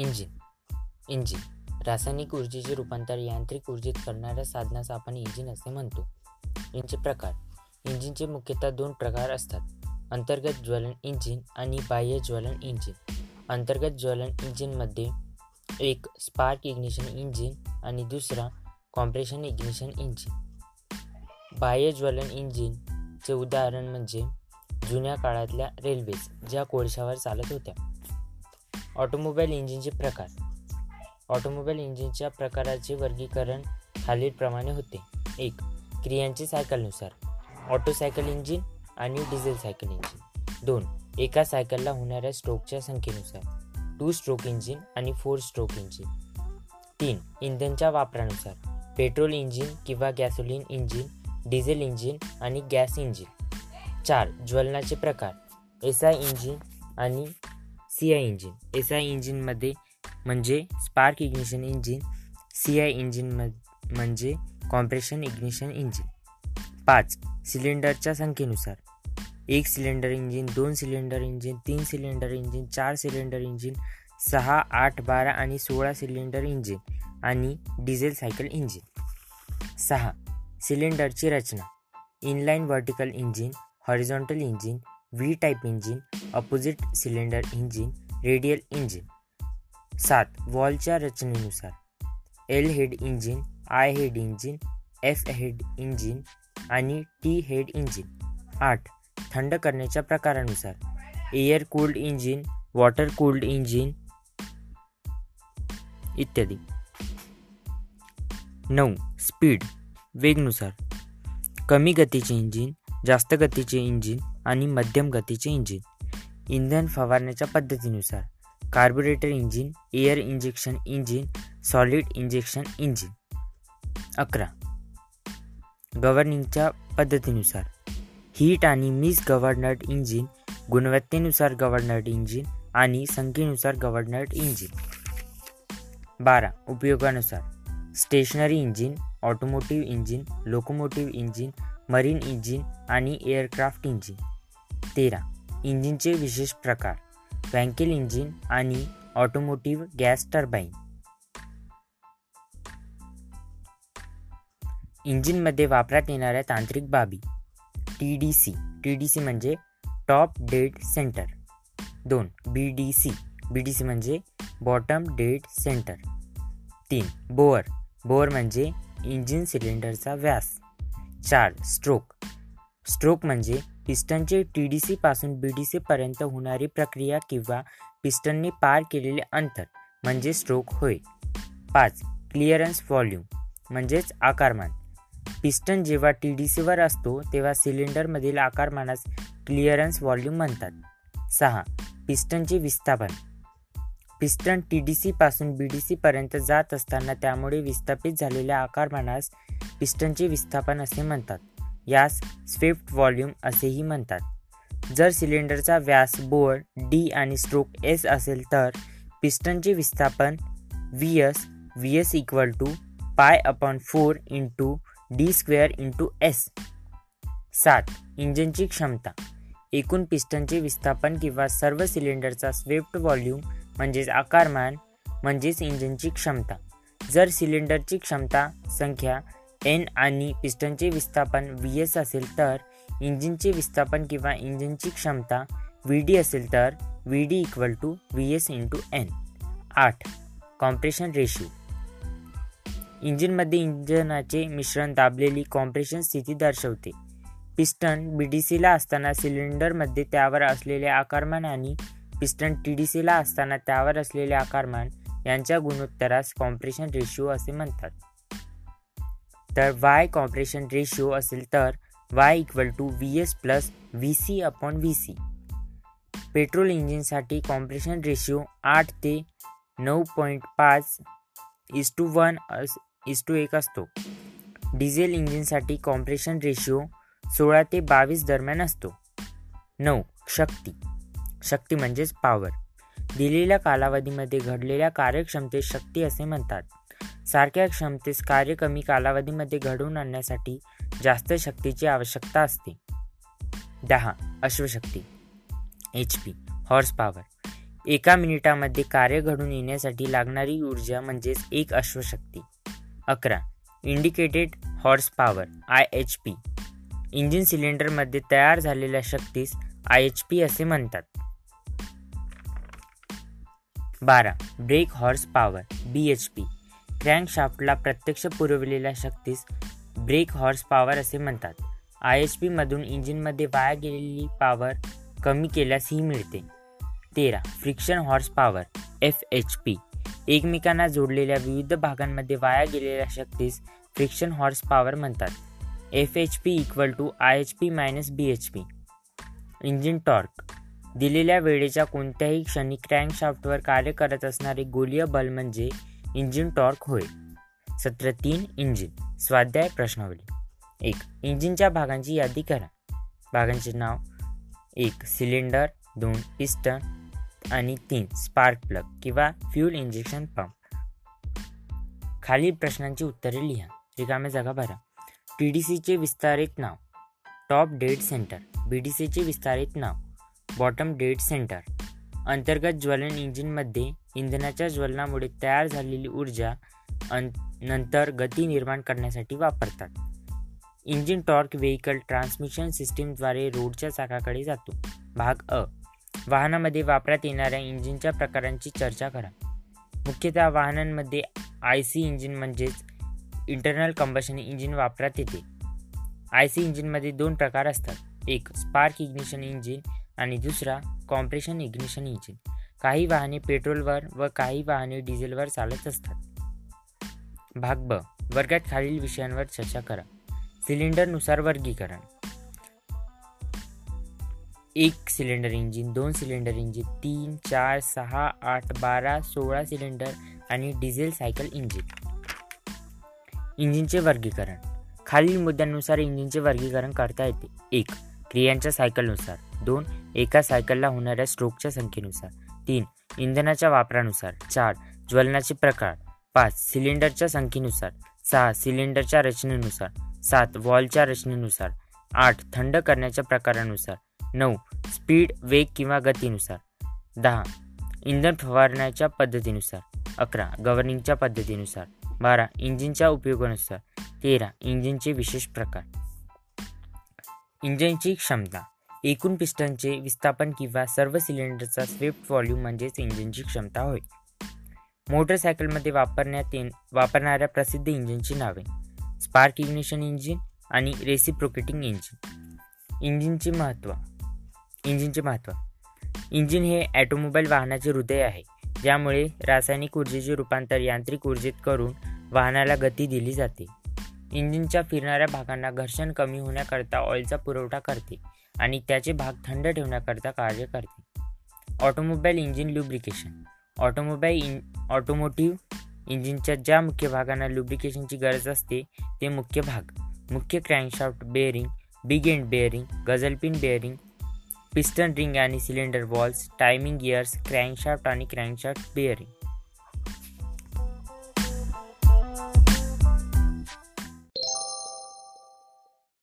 Engine. Engine. रासायनिक ऊर्जेचे रूपांतर यांत्रिक ऊर्जेत करणाऱ्या साधनास आपण इंजिन असे म्हणतो. इंजिनचे प्रकार. इंजिनचे मुख्यतः दोन प्रकार असतात. अंतर्गत ज्वलन इंजिन आणि बाह्य ज्वलन इंजिन. अंतर्गत ज्वलन इंजिनमध्ये एक स्पार्क इग्निशन इंजिन आणि दुसरा कॉम्प्रेशन इग्निशन इंजिन. बाह्य ज्वलन इंजिनचे उदाहरण म्हणजे जुन्या काळातल्या रेल्वेज ज्या कोळशावर चालत होत्या. ऑटोमोबाईल इंजिनचे प्रकार. ऑटोमोबाईल इंजिनच्या प्रकाराचे वर्गीकरण खालीलप्रमाणे होते. एक क्रियांचे सायकलनुसार. ऑटो सायकल इंजिन आणि डिझेल सायकल इंजिन. दोन एका सायकलला होणाऱ्या स्ट्रोकच्या संख्येनुसार. टू स्ट्रोक इंजिन आणि फोर स्ट्रोक इंजिन. तीन इंधनच्या वापरानुसार. पेट्रोल इंजिन किंवा गॅसोलिन इंजिन डिझेल इंजिन आणि गॅस इंजिन. चार ज्वलनाचे प्रकार. एस आय इंजिन आणि C I engine S I इंजिनमध्ये म्हणजे spark ignition engine C I engine म्हणजे कॉम्प्रेशन इग्निशन इंजिन पाच सिलेंडरच्या संख्येनुसार. एक सिलेंडर इंजिन दोन सिलेंडर इंजिन तीन सिलेंडर इंजिन चार सिलेंडर इंजिन सहा आठ बारा आणि सोळा सिलेंडर इंजिन आणि डिझेल सायकल इंजिन सहा सिलेंडरची रचना. Inline vertical engine horizontal engine V type engine opposite cylinder engine radial engine सात वॉलच्या रचनेनुसार. L head engine I head engine F head engine आणि टी हेड इंजिन आठ थंड करण्याच्या प्रकारानुसार. Air cooled engine water cooled engine इत्यादी. नऊ स्पीड वेगनुसार. कमी गतीचे इंजिन जास्त गतीचे इंजिन आणि मध्यम गतीचे इंजिन. इंधन फवारण्याच्या पद्धतीनुसार carburettor engine air injection engine solid injection engine अकरा. गव्हर्निंगच्या पद्धतीनुसार हीट आणि मिस गव्हर्नर्ड इंजिन गुणवत्तेनुसार गव्हर्नर्ड इंजिन आणि संख्येनुसार गव्हर्नर्ड इंजिन बारा. उपयोगानुसार stationary engine automotive engine locomotive engine marine engine आणि एअरक्राफ्ट इंजिन तेरा. इंजिनचे विशेष प्रकार. वँकेल इंजिन आणि ऑटोमोटिव्ह गॅस टर्बाईन इंजिनमध्ये वापरात येणाऱ्या तांत्रिक बाबी. T D C T D C म्हणजे टॉप डेड सेंटर दोन B D C B D C म्हणजे बॉटम डेड सेंटर तीन बोअर बोअर म्हणजे इंजिन सिलेंडरचा व्यास. चार स्ट्रोक स्ट्रोक म्हणजे पिस्टनचे टी डी सी पासून बी डी सी पर्यंत होणारी प्रक्रिया किंवा पिस्टनने पार केलेले अंतर म्हणजे स्ट्रोक होय. पाच क्लिअरन्स व्हॉल्यूम म्हणजेच आकारमान. पिस्टन जेव्हा टी डी सीवर असतो तेव्हा सिलेंडरमधील आकारमानास क्लिअरन्स व्हॉल्यूम म्हणतात. सहा पिस्टनचे विस्थापन. पिस्टन टी डी सी पासून बी डी सी पर्यंत जात असताना त्यामुळे विस्थापित झालेल्या आकारमानास पिस्टनचे विस्थापन असे म्हणतात. यास स्विफ्ट व्हॉल्यूम असेही म्हणतात. जर सिलेंडरचा व्यास बोर डी आणि स्ट्रोक एस असेल तर पिस्टनचे विस्थापन V S V S equal to pi upon four into D square into S सात इंजिनची क्षमता. एकूण पिस्टनचे विस्थापन किंवा सर्व सिलेंडरचा स्विफ्ट व्हॉल्यूम म्हणजेच आकारमान म्हणजेच इंजिनची क्षमता. जर सिलेंडरची क्षमता संख्या एन आणि पिस्टनचे विस्थापन व्ही एस असेल तर इंजिनचे विस्थापन किंवा इंजिनची क्षमता व्ही डी असेल तर V D equal to V S into N. आठ. कॉम्प्रेशन रेशिओ इंजिनमध्ये इंजनाचे मिश्रण दाबलेली कॉम्प्रेशन स्थिती दर्शवते. पिस्टन बी डी सीला असताना सिलेंडरमध्ये त्यावर असलेले आकारमान आणि पिस्टन टी डी सीला असताना त्यावर असलेले आकारमान यांच्या गुणोत्तरास कॉम्प्रेशन रेशिओ असे म्हणतात. तर वाय कॉम्प्रेशन रेशिओ असेल तर Y equal to V S plus V C upon V C petrol इंजिनसाठी compression ratio आठ ते नऊ पॉईंट पाच is to one is to एक असतो. डिझेल इंजिनसाठी कॉम्प्रेशन रेशिओ सोळा ते बावीस दरम्यान असतो. नऊ शक्ती. शक्ती म्हणजेच पॉवर दिलेल्या कालावधीमध्ये घडलेल्या कार्यक्षमतेस शक्ती असे म्हणतात. सारख्या क्षमतेस कार्य कमी कालावधीमध्ये घडवून आणण्यासाठी जास्त शक्तीची आवश्यकता असते. दहा. अश्वशक्ती. एच पी हॉर्स पॉवर एका मिनिटामध्ये कार्य घडून येण्यासाठी लागणारी ऊर्जा म्हणजेच एक अश्वशक्ती. अकरा. Indicated horse power I H P engine सिलेंडरमध्ये तयार झालेल्या शक्तीस आय एच पी असे म्हणतात. बारा. Brake horse power B H P क्रँकशाफ्टला प्रत्यक्ष पुरवलेल्या शक्तीस ब्रेक हॉर्स पॉवर असे म्हणतात. आय एच पीमधून इंजिनमध्ये वाया गेलेली पॉवर कमी केल्यास ही मिळते. तेरा. Friction horse power F H P. एकमेकांना जोडलेल्या विविध भागांमध्ये वाया गेलेल्या शक्तीस फ्रिक्शन हॉर्स पॉवर म्हणतात. F H P equal to I H P minus B H P. Engine torque. दिलेल्या वेळेच्या कोणत्याही क्षणी क्रँकशाफ्टवर कार्य करत असणारे गोलीय बल म्हणजे इंजिन टॉर्क होय. सत्र तीन इंजिन. स्वाध्याय प्रश्नावली. एक इंजिनच्या भागांची यादी करा. भागांचे नाव. एक सिलेंडर. दोन पिस्टन. आणि तीन स्पार्क प्लग किंवा फ्यूल इंजेक्शन पंप. खालील प्रश्नांची उत्तरे लिहा. रिकाम्या जागा भरा. टी डी सीचे विस्तारित नाव. Top dead centre. B D सीचे विस्तारित नाव. Bottom dead centre. अंतर्गत ज्वलन इंजिनमध्ये इंधनाच्या ज्वलनामुळे तयार झालेली ऊर्जा अं नंतर गती निर्माण करण्यासाठी वापरतात. इंजिन टॉर्क व्हेकल ट्रान्समिशन सिस्टीमद्वारे रोडच्या चाकाकडे जातो. भाग अ. वाहनामध्ये वापरात येणाऱ्या इंजिनच्या प्रकारांची चर्चा करा. मुख्यतः वाहनांमध्ये आय सी इंजिन म्हणजेच इंटरनल कंबशन इंजिन वापरात येते. आय सी इंजिनमध्ये दोन प्रकार असतात. एक स्पार्क इग्निशन इंजिन आणि दुसरा कॉम्प्रेशन इग्निशन इंजिन काही वाहने पेट्रोलवर व काही वाहने डिझेलवर चालत असतात. भाग ब वर्गात खालील विषयांवर चर्चा करा. सिलेंडरनुसार वर्गीकरण. एक सिलेंडर इंजिन दोन सिलेंडर इंजिन तीन चार सहा आठ बारा सोळा सिलेंडर आणि डिझेल सायकल इंजिन. इंजिनचे वर्गीकरण. खालील मुद्द्यांनुसार इंजिनचे वर्गीकरण करता येते. एक क्रियांच्या सायकलनुसार. दोन एका सायकलला होणाऱ्या स्ट्रोकच्या संख्येनुसार. तीन इंधनाच्या वापरानुसार. चार ज्वलनाचे प्रकार. पाच सिलेंडरच्या संख्येनुसार. सहा सिलेंडरच्या रचनेनुसार. सात वॉलच्या रचनेनुसार. आठ थंड करण्याच्या प्रकारानुसार. नऊ स्पीड वेग किंवा गतीनुसार. दहा इंधन फवारण्याच्या पद्धतीनुसार. अकरा गव्हर्निंगच्या पद्धतीनुसार. बारा इंजिनच्या उपयोगानुसार. तेरा इंजिनचे विशेष प्रकार. इंजिनची क्षमता. एकूण पिस्टनचे विस्थापन किंवा सर्व सिलेंडरचा स्विफ्ट व्हॉल्यूम म्हणजेच इंजिनची क्षमता होय. मोटरसायकलमध्ये वापरण्यात ये वापरणाऱ्या प्रसिद्ध इंजिनची नावे. स्पार्क इग्निशन इंजिन आणि रेसिप्रोकेटिंग इंजिन इंजिनचे महत्त्व. इंजिनचे महत्त्व. इंजिन हे ॲटोमोबाईल वाहनाचे हृदय आहे. ज्यामुळे रासायनिक ऊर्जेचे रूपांतर यांत्रिक ऊर्जेत करून वाहनाला गती दिली जाते. इंजिनच्या फिरणाऱ्या भागांना घर्षण कमी होण्याकरता ऑइलचा पुरवठा करते आणि त्याचे भाग थंड ठेवण्याकरता कार्य करते. Automobile engine lubrication. Automobile in automotive इंजिनच्या ज्या मुख्य भागांना लुब्रिकेशनची गरज असते ते मुख्य भाग. मुख्य crankshaft bearing big end bearing gudgeon pin bearing piston ring आणि cylinder walls timing gears crankshaft आणि क्रँकशाफ्ट बेअरिंग.